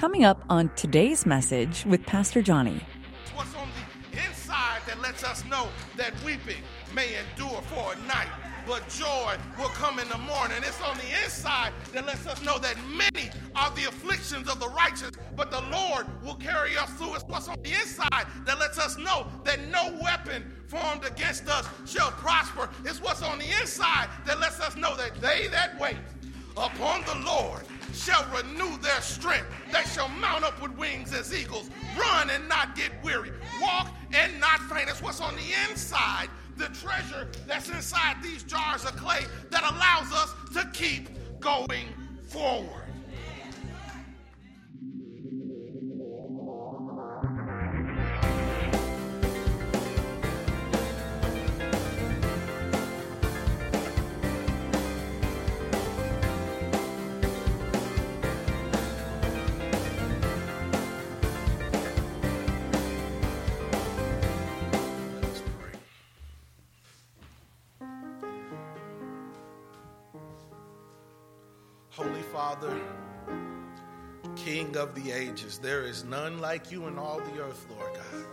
Coming up on today's message with Pastor Johnny. It's what's on the inside that lets us know that weeping may endure for a night, but joy will come in the morning. It's on the inside that lets us know that many are the afflictions of the righteous, but the Lord will carry us through. It's what's on the inside that lets us know that no weapon formed against us shall prosper. It's what's on the inside that lets us know that they that wait upon the Lord shall renew their strength. They shall mount up with wings as eagles, run and not get weary, walk and not faint. It's what's on the inside, the treasure that's inside these jars of clay that allows us to keep going forward. Father, King of the ages, there is none like you in all the earth, Lord God.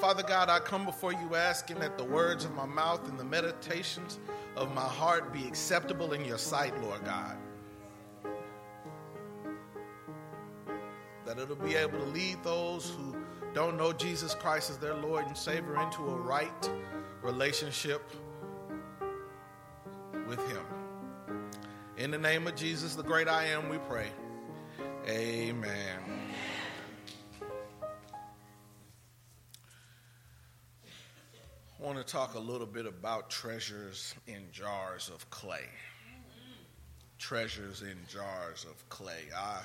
Father God, I come before you asking that the words of my mouth and the meditations of my heart be acceptable in your sight, Lord God. That it'll be able to lead those who don't know Jesus Christ as their Lord and Savior into a right relationship with Him. In the name of Jesus, the great I am, we pray. Amen. I want to talk a little bit about treasures in jars of clay. Treasures in jars of clay. I,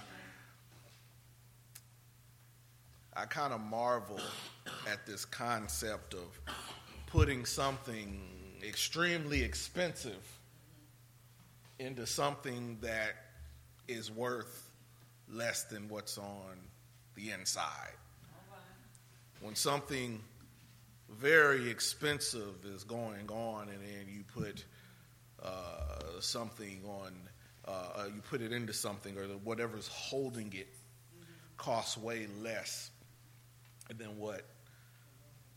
I kind of marvel at this concept of putting something extremely expensive into something that is worth less than what's on the inside. When something very expensive is going on, and then you put uh, something on, uh, uh, you put it into something, or whatever's holding it costs way less than what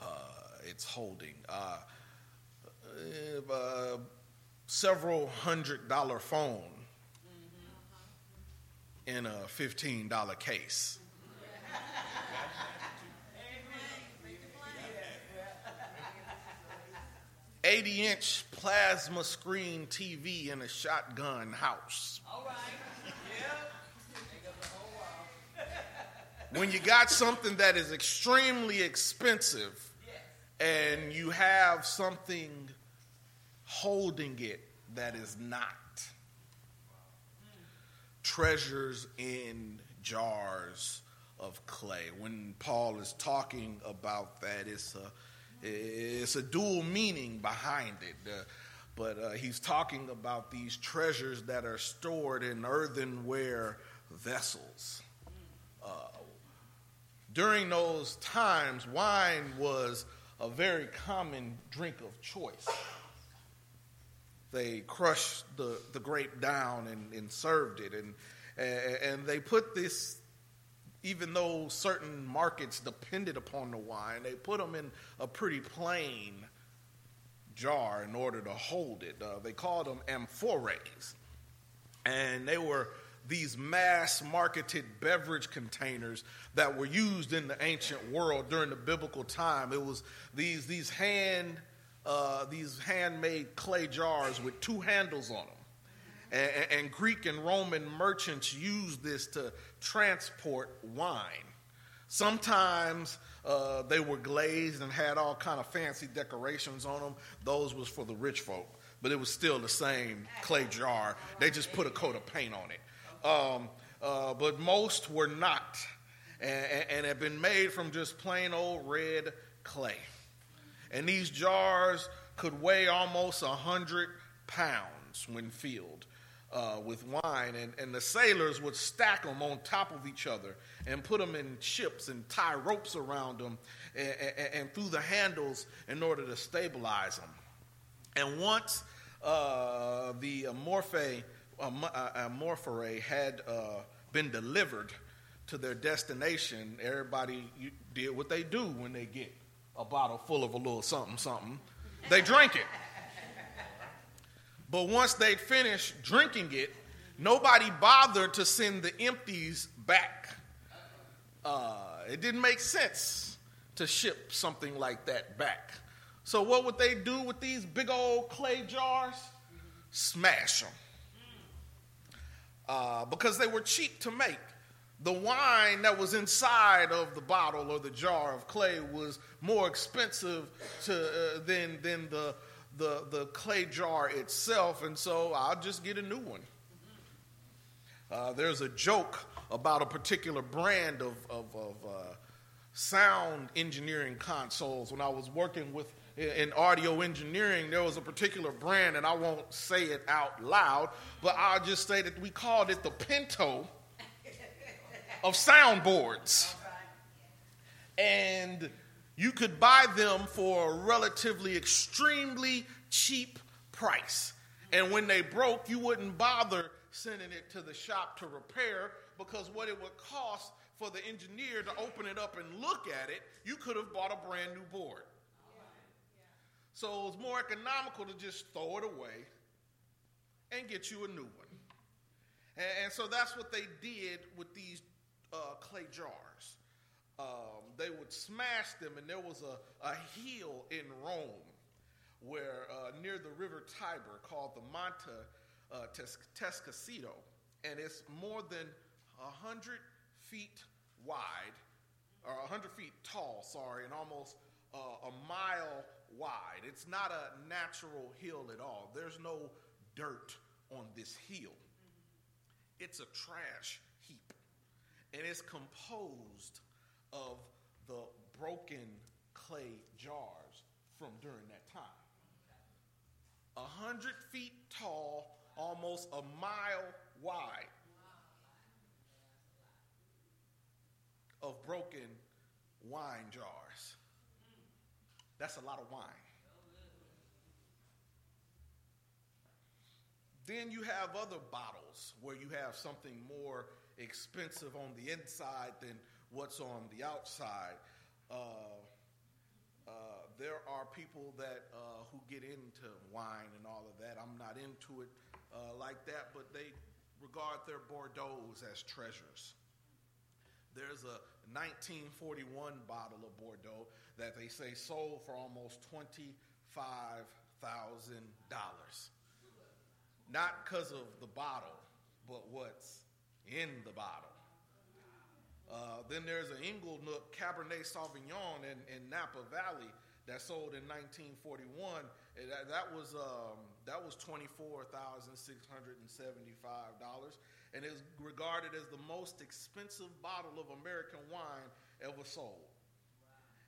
uh, it's holding. Uh, uh, several hundred dollar phone in a fifteen dollar case. 80 inch plasma screen TV in a shotgun house. When you got something that is extremely expensive and you have something holding it that is not. Treasures in jars of clay. When Paul is talking about that, it's a it's a dual meaning behind it. Uh, but uh, he's talking about these treasures that are stored in earthenware vessels. Uh, during those times, wine was a very common drink of choice. They crushed the, the grape down and, and served it, and, and they put this even though certain markets depended upon the wine, they put them in a pretty plain jar in order to hold it. Uh, they called them amphorae. And they were these mass marketed beverage containers that were used in the ancient world during the biblical time. It was these, these hand uh, these handmade clay jars with two handles on them. And, and, Greek and Roman merchants used this to transport wine. Sometimes uh, they were glazed and had all kind of fancy decorations on them. Those was for the rich folk, but it was still the same clay jar. They just put a coat of paint on it. Um, uh, but most were not, and, and had been made from just plain old red clay. And these jars could weigh almost a hundred pounds when filled uh, with wine, and, and the sailors would stack them on top of each other and put them in ships and tie ropes around them and, and, and through the handles in order to stabilize them. And once uh, the morphe Amorphore had uh, been delivered to their destination, everybody did what they do when they get a bottle full of a little something, something. They drink it. But once they'd finished drinking it, nobody bothered to send the empties back. Uh, it didn't make sense to ship something like that back. So, what would they do with these big old clay jars? Smash them. Uh, because they were cheap to make. The wine that was inside of the bottle or the jar of clay was more expensive to, uh, than, than the, the, the clay jar itself, and so I'll just get a new one. Uh, there's a joke about a particular brand of, of, of uh, sound engineering consoles. When I was working with in audio engineering, there was a particular brand, and I won't say it out loud, but I'll just say that we called it the Pinto of soundboards. And you could buy them for a relatively extremely cheap price. And when they broke, you wouldn't bother sending it to the shop to repair because what it would cost for the engineer to open it up and look at it, you could have bought a brand new board. So it was more economical to just throw it away and get you a new one. And so that's what they did with these uh, clay jars. Um, they would smash them, and there was a, a hill in Rome where uh, near the river Tiber called the Monte uh, Testaccio, and it's more than a hundred feet wide, or a hundred feet tall, sorry, and almost uh, a mile wide. It's not a natural hill at all. There's no dirt on this hill. It's a trash and it's composed of the broken clay jars from during that time. A hundred feet tall, almost a mile wide, of broken wine jars. That's a lot of wine. Then you have other bottles where you have something more expensive on the inside than what's on the outside. Uh, uh, there are people that uh, who get into wine and all of that. I'm not into it uh, like that, but they regard their Bordeaux's as treasures. There's a 1941 bottle of Bordeaux that they say sold for almost $25,000. Not because of the bottle, but what's in the bottle. Uh, then there's an Inglenook Cabernet Sauvignon in, in Napa Valley that sold in 1941. That, that, was um, that was twenty four thousand six hundred and seventy five dollars, and is regarded as the most expensive bottle of American wine ever sold.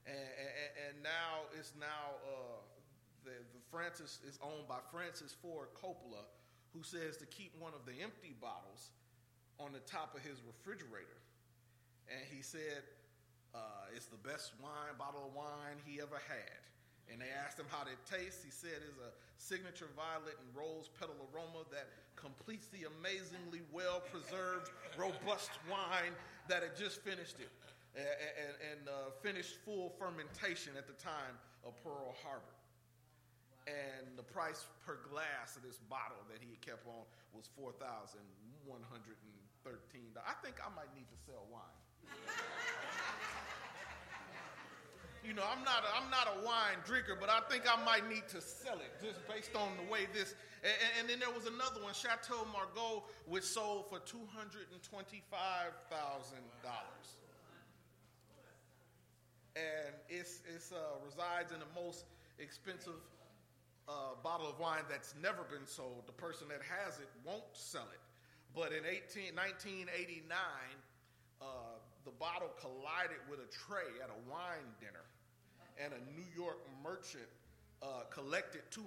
And, and, and, now it's now uh, the, the Francis is owned by Francis Ford Coppola, who says to keep one of the empty bottles on the top of his refrigerator. And he said, uh, it's the best wine, bottle of wine he ever had. And they asked him how it tastes. He said it's a signature violet and rose petal aroma that completes the amazingly well preserved, robust wine that had just finished it and, and, and uh, finished full fermentation at the time of Pearl Harbor. And the price per glass of this bottle that he had kept on was 4100 13 I think I might need to sell wine. you know, I'm not a, I'm not a wine drinker, but I think I might need to sell it just based on the way this. And, and then there was another one, Chateau Margaux, which sold for two hundred and twenty-five thousand dollars. And it's it's uh, resides in the most expensive uh, bottle of wine that's never been sold. The person that has it won't sell it. But in 18, 1989, uh, the bottle collided with a tray at a wine dinner, and a New York merchant uh, collected $225,000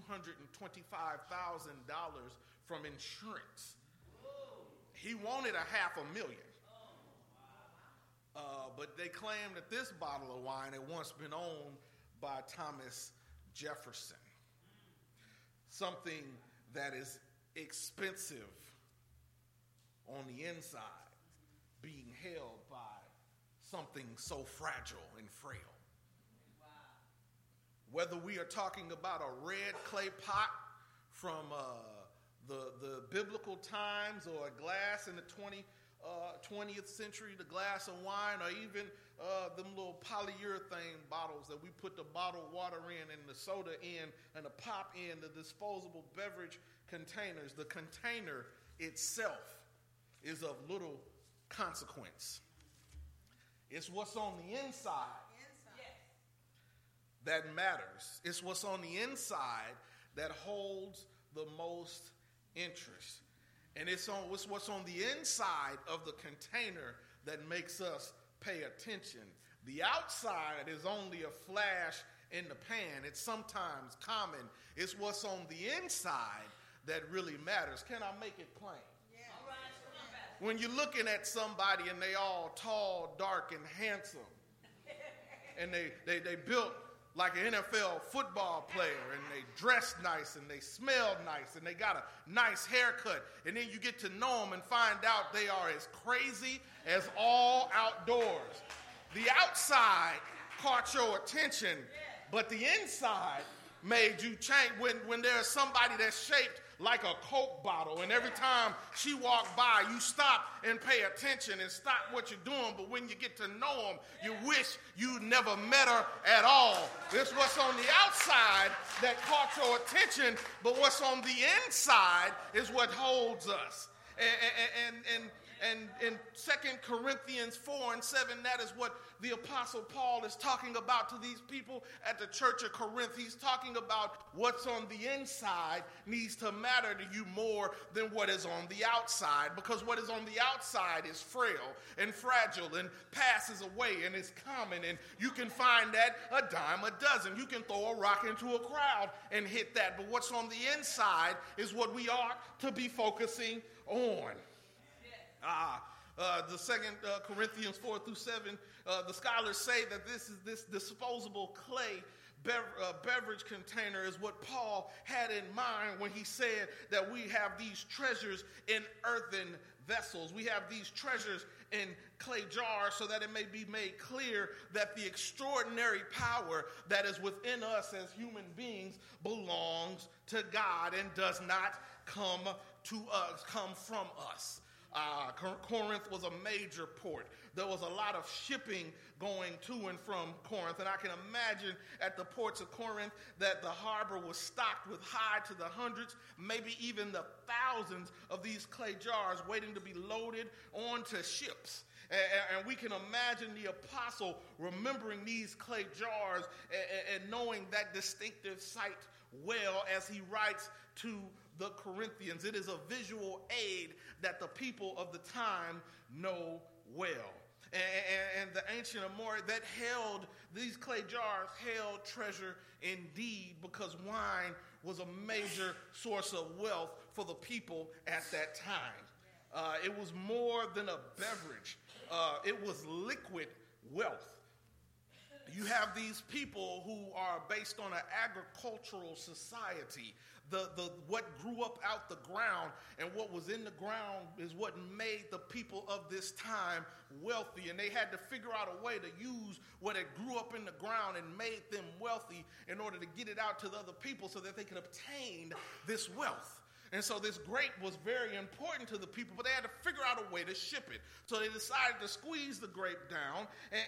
from insurance. He wanted a half a million. Uh, but they claim that this bottle of wine had once been owned by Thomas Jefferson. Something that is expensive on the inside being held by something so fragile and frail. Whether we are talking about a red clay pot from uh, the, the biblical times or a glass in the 20, uh, 20th century, the glass of wine, or even uh, them little polyurethane bottles that we put the bottled water in and the soda in and the pop in, the disposable beverage containers. The container itself is of little consequence. It's what's on the inside, that matters. It's what's on the inside that holds the most interest. And it's, on, it's what's on the inside of the container that makes us pay attention. The outside is only a flash in the pan. It's sometimes common. It's what's on the inside that really matters. Can I make it plain? When you're looking at somebody and they all tall, dark, and handsome, and they, they, they built like an NFL football player and they dress nice and they smell nice and they got a nice haircut. And then you get to know them and find out they are as crazy as all outdoors. The outside caught your attention, but the inside made you change. When, when there's somebody that's shaped like a Coke bottle. And every time she walked by, you stop and pay attention and stop what you're doing. But when you get to know them, you wish you never met her at all. It's what's on the outside that caught your attention, but what's on the inside is what holds us. And, and, and, in Second Corinthians 4 and 7, that is what the Apostle Paul is talking about to these people at the church of Corinth. He's talking about what's on the inside needs to matter to you more than what is on the outside, because what is on the outside is frail and fragile and passes away and is common, and you can find that a dime a dozen. You can throw a rock into a crowd and hit that, but what's on the inside is what we ought to be focusing on. Ah, uh, the second uh, Corinthians 4 through 7, uh, the scholars say that this is this disposable clay uh, beverage container is what Paul had in mind when he said that we have these treasures in earthen vessels. We have these treasures in clay jars so that it may be made clear that the extraordinary power that is within us as human beings belongs to God and does not come to us, come from us. Uh, Corinth was a major port. There was a lot of shipping going to and from Corinth. And I can imagine at the ports of Corinth that the harbor was stocked with high to the hundreds, maybe even the thousands of these clay jars waiting to be loaded onto ships. And, we can imagine the apostle remembering these clay jars and knowing that distinctive sight well as he writes to the Corinthians. It is a visual aid that the people of the time know well. And, the ancient amphorae that held these clay jars held treasure indeed because wine was a major source of wealth for the people at that time. Uh, it was more than a beverage, uh, it was liquid wealth you have these people who are based on an agricultural society. The, the, what grew up out the ground and what was in the ground is what made the people of this time wealthy. And they had to figure out a way to use what had grew up in the ground and made them wealthy in order to get it out to the other people so that they could obtain this wealth. And so this grape was very important to the people, but they had to figure out a way to ship it. So they decided to squeeze the grape down. And,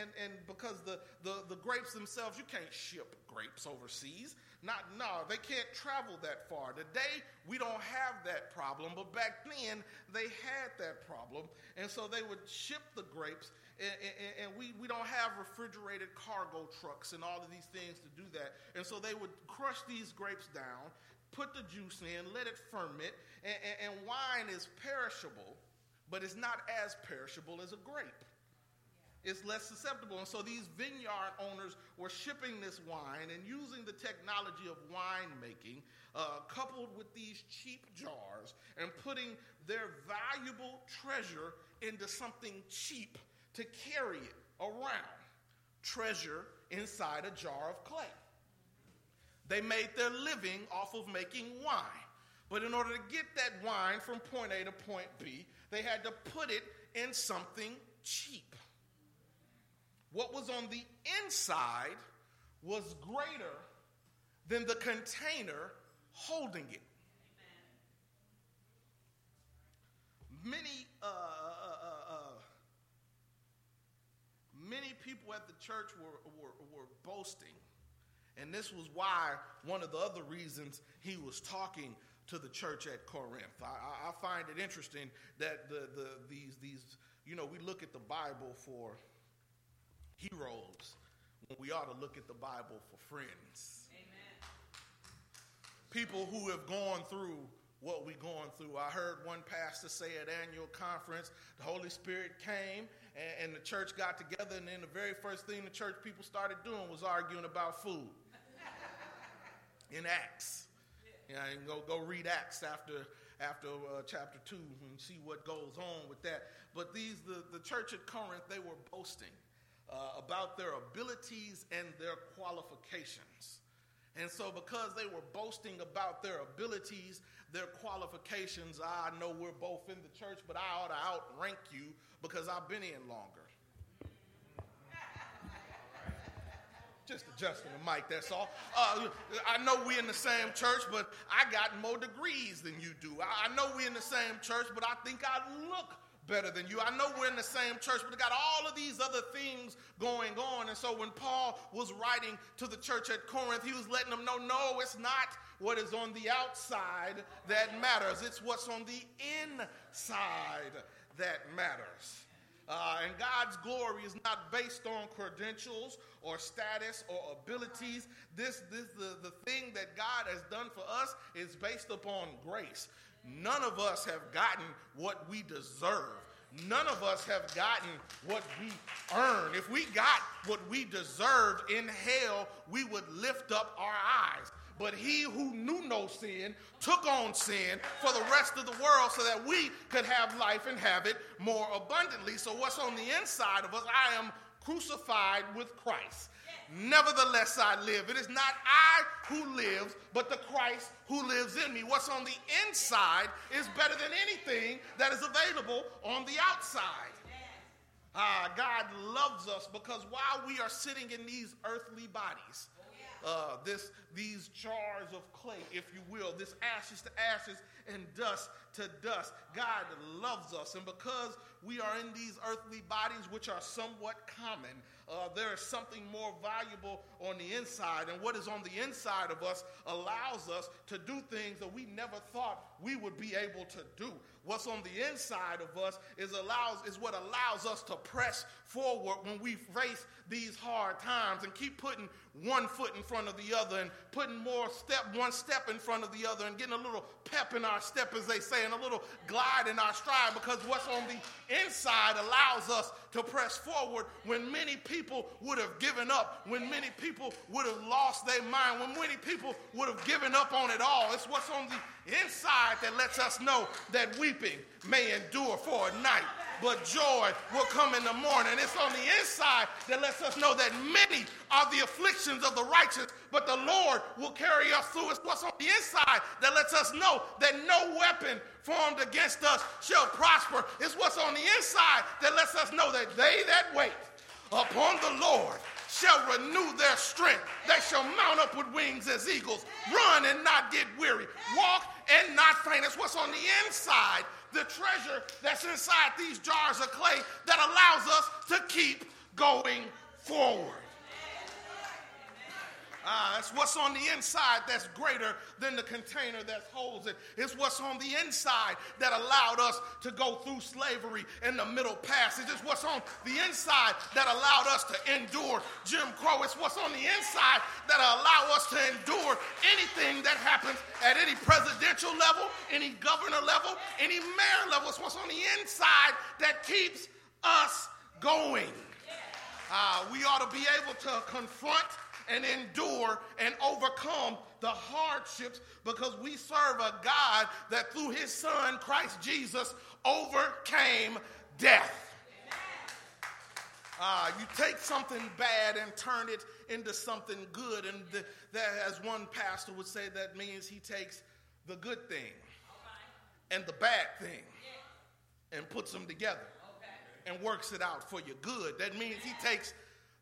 and, and, because the, the, the grapes themselves, you can't ship grapes overseas. Not, no, they can't travel that far. Today, we don't have that problem, but back then, they had that problem. And so they would ship the grapes, and, and, and we, we don't have refrigerated cargo trucks and all of these things to do that. And so they would crush these grapes down, put the juice in, let it ferment, and, and, and wine is perishable, but it's not as perishable as a grape. It's less susceptible. And so these vineyard owners were shipping this wine and using the technology of winemaking, uh, coupled with these cheap jars, and putting their valuable treasure into something cheap to carry it around. Treasure inside a jar of clay. They made their living off of making wine. But in order to get that wine from point A to point B, they had to put it in something cheap. What was on the inside was greater than the container holding it. Many, uh, uh, uh, uh, many people at the church were, were, were boasting. And this was why one of the other reasons he was talking to the church at Corinth. I, I find it interesting that the, the, these, these, you know, we look at the Bible for heroes when we ought to look at the Bible for friends. Amen. People who have gone through what we're going through. I heard one pastor say at annual conference, the Holy Spirit came and, and, the church got together, and then the very first thing the church people started doing was arguing about food in Acts. Yeah, and go go read Acts after after uh, chapter two and see what goes on with that. But these the the church at Corinth they were boasting uh, about their abilities and their qualifications. And so, because they were boasting about their abilities, their qualifications, I know we're both in the church, but I ought to outrank you because I've been in longer. Just adjusting the mic, that's all. Uh, I know we're in the same church, but I got more degrees than you do. I know we're in the same church, but I think I look better than you. I know we're in the same church, but I got all of these other things going on. And so when Paul was writing to the church at Corinth, he was letting them know no, it's not what is on the outside that matters, it's what's on the inside that matters. And God's glory is not based on credentials or status or abilities. This, this the, the thing that God has done for us is based upon grace. None of us have gotten what we deserve. None of us have gotten what we earn. If we got what we deserved in hell, we would lift up our eyes. But he who knew no sin took on sin for the rest of the world so that we could have life and have it more abundantly. So, what's on the inside of us? I am crucified with Christ. Nevertheless, I live. It is not I who lives, but the Christ who lives in me. What's on the inside is better than anything that is available on the outside. Ah, God loves us because while we are sitting in these earthly bodies, uh, this, these jars of clay, if you will, this ashes to ashes and dust to dust. God loves us. And because we are in these earthly bodies, which are somewhat common, uh, there is something more valuable on the inside. And what is on the inside of us allows us to do things that we never thought we would be able to do. What's on the inside of us is allows is what allows us to press forward when we face these hard times and keep putting one foot in front of the other and putting more step one step in front of the other and getting a little pep in our step as they say and a little glide in our stride because what's on the inside allows us to press forward when many people would have given up, when many people would have lost their mind, when many people would have given up on it all. It's what's on the inside that lets us know that weeping may endure for a night, but joy will come in the morning. It's on the inside that lets us know that many are the afflictions of the righteous, but the Lord will carry us through. It's what's on the inside that lets us know that no weapon formed against us shall prosper. It's what's on the inside that lets us know that they that wait upon the Lord shall renew their strength. They shall mount up with wings as eagles, run and not get weary, walk and not faint. It's what's on the inside, the treasure that's inside these jars of clay that allows us to keep going forward. Ah, it's what's on the inside that's greater than the container that holds it. It's what's on the inside that allowed us to go through slavery in the Middle Passage. It's what's on the inside that allowed us to endure Jim Crow. It's what's on the inside that allow us to endure anything that happens at any presidential level, any governor level, any mayor level. It's what's on the inside that keeps us going. Uh, we ought to be able to confront and endure and overcome the hardships because we serve a God that through his son, Christ Jesus, overcame death. Uh, you take something bad and turn it into something good. And that, as one pastor would say, that means he takes the good thing and the bad thing and puts them together and works it out for your good. That means he takes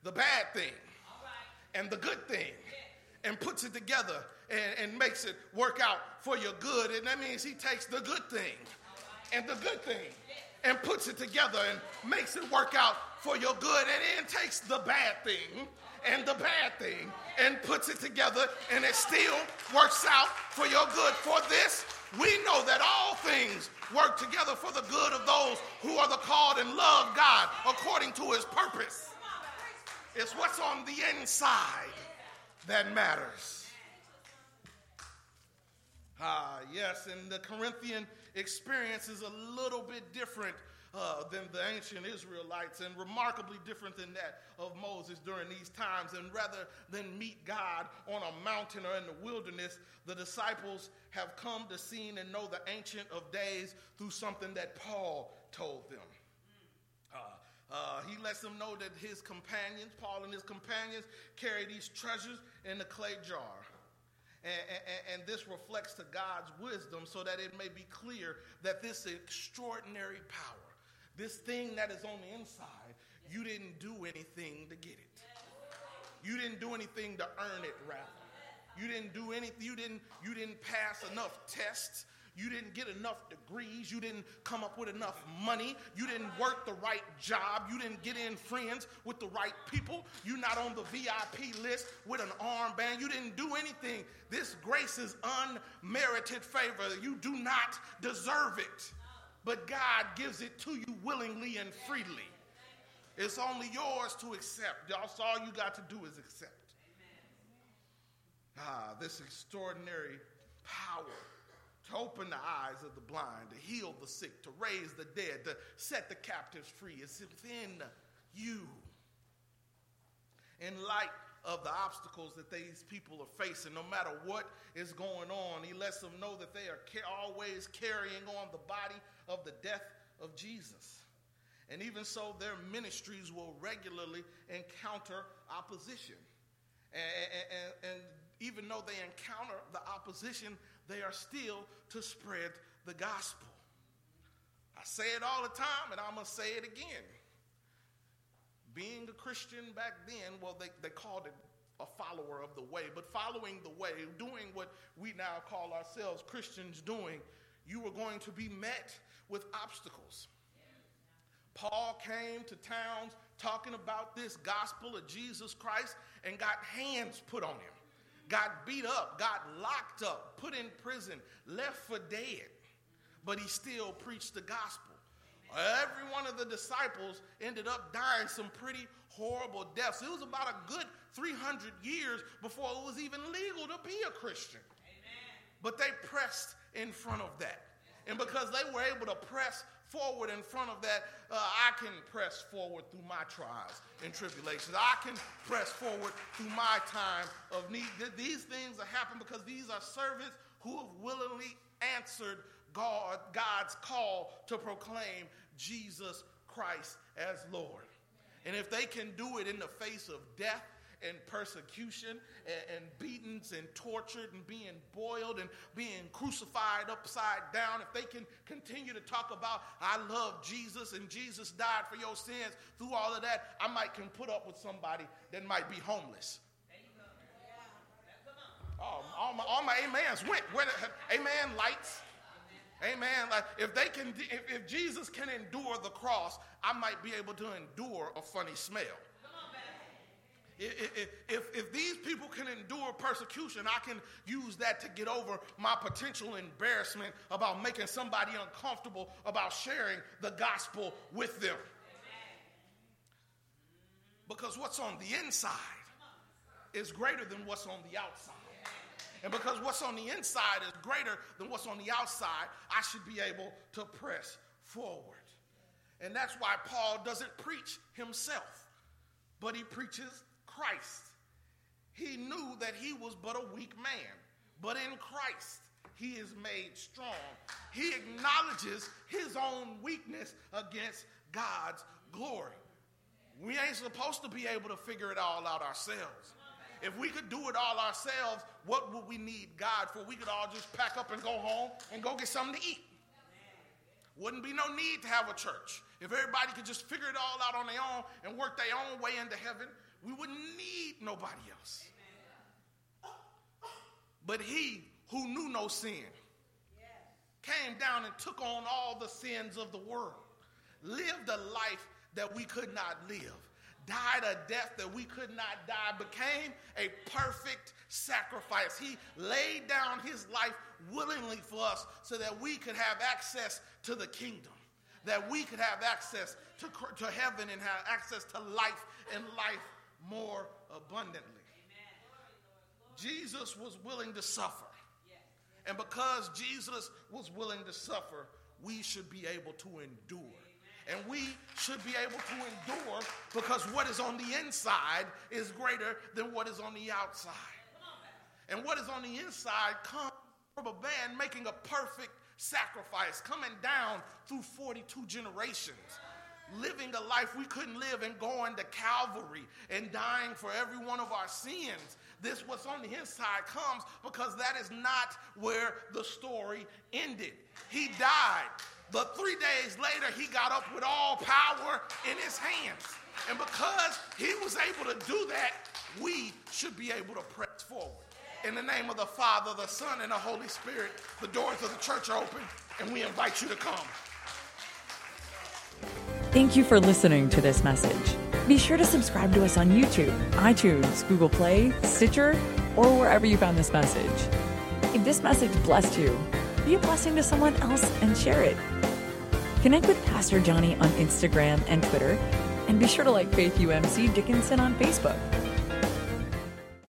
the bad thing and the good thing and puts it together and, and makes it work out for your good. And that means he takes the good thing and the good thing and puts it together and makes it work out for your good. And then takes the bad thing and the bad thing and puts it together and it still works out for your good. For this, we know that all things work together for the good of those who are the called and love God according to his purpose. It's what's on the inside that matters. Ah, yes, and the Corinthian experience is a little bit different uh, than the ancient Israelites and remarkably different than that of Moses during these times. And rather than meet God on a mountain or in the wilderness, the disciples have come to see and know the Ancient of Days through something that Paul told them. Uh, uh, he lets them know that his companions, Paul and his companions, carry these treasures in the clay jar. And, and, and, this reflects to God's wisdom so that it may be clear that this extraordinary power, this thing that is on the inside, you didn't do anything to get it. You didn't do anything to earn it, rather. You didn't do anything, you didn't, you didn't pass enough tests. You didn't get enough degrees. You didn't come up with enough money. You didn't work the right job. You didn't get in friends with the right people. You're not on the VIP list with an armband. You didn't do anything. This grace is unmerited favor. You do not deserve it. But God gives it to you willingly and freely. It's only yours to accept. That's all you got to do is accept. Ah, this extraordinary power to open the eyes of the blind, to heal the sick, to raise the dead, to set the captives free. It's within you. In light of the obstacles that these people are facing, no matter what is going on, he lets them know that they are always carrying on the body of the death of Jesus. And even so, their ministries will regularly encounter opposition. And, and, and, even though they encounter the opposition, they are still to spread the gospel. I say it all the time, and I'm going to say it again. Being a Christian back then, well, they, they called it a follower of the way, but following the way, doing what we now call ourselves Christians doing, you were going to be met with obstacles. Paul came to towns talking about this gospel of Jesus Christ and got hands put on him got beat up, got locked up, put in prison, left for dead, but he still preached the gospel. Every one of the disciples ended up dying some pretty horrible deaths. It was about a good 300 years before it was even legal to be a Christian. Amen. But they pressed in front of that. And because they were able to press forward in front of that, uh, I can press forward through my trials and tribulations. I can press forward through my time of need. These things are happening because these are servants who have willingly answered God, God's call to proclaim Jesus Christ as Lord. And if they can do it in the face of death, and persecution and, and beatings and tortured and being boiled and being crucified upside down, if they can continue to talk about, I love Jesus and Jesus died for your sins, through all of that, I might can put up with somebody that might be homeless. Oh, all my, all my amens went. Where the, amen, lights. Amen. Like if they can, if, if Jesus can endure the cross, I might be able to endure a funny smell. If, if, these people can endure persecution, I can use that to get over my potential embarrassment about making somebody uncomfortable about sharing the gospel with them. Because what's on the inside is greater than what's on the outside. And because what's on the inside is greater than what's on the outside, I should be able to press forward. And that's why Paul doesn't preach himself, but he preaches Christ. He knew that he was but a weak man, but in Christ he is made strong. He acknowledges his own weakness against God's glory. We ain't supposed to be able to figure it all out ourselves. If we could do it all ourselves, what would we need God for? We could all just pack up and go home and go get something to eat. Wouldn't be no need to have a church. If everybody could just figure it all out on their own and work their own way into heaven, we wouldn't need nobody else. But he who knew no sin came down and took on all the sins of the world, lived a life that we could not live, died a death that we could not die, became a perfect sacrifice. He laid down his life willingly for us so that we could have access to the kingdom, that we could have access to, to heaven and have access to life and life more abundantly. Jesus was willing to suffer. And because Jesus was willing to suffer, we should be able to endure. And we should be able to endure because what is on the inside is greater than what is on the outside. And what is on the inside comes from a man making a perfect sacrifice, coming down through 42 generations living a life we couldn't live and going to Calvary and dying for every one of our sins. This, what's on the side, comes because that is not where the story ended. He died, but three days later, he got up with all power in his hands. And because he was able to do that, we should be able to press forward. In the name of the Father, the Son, and the Holy Spirit, the doors of the church are open, and we invite you to come. Thank you for listening to this message. Be sure to subscribe to us on YouTube, iTunes, Google Play, Stitcher, or wherever you found this message. If this message blessed you, be a blessing to someone else and share it. Connect with Pastor Johnny on Instagram and Twitter, and be sure to like Faith UMC Dickinson on Facebook.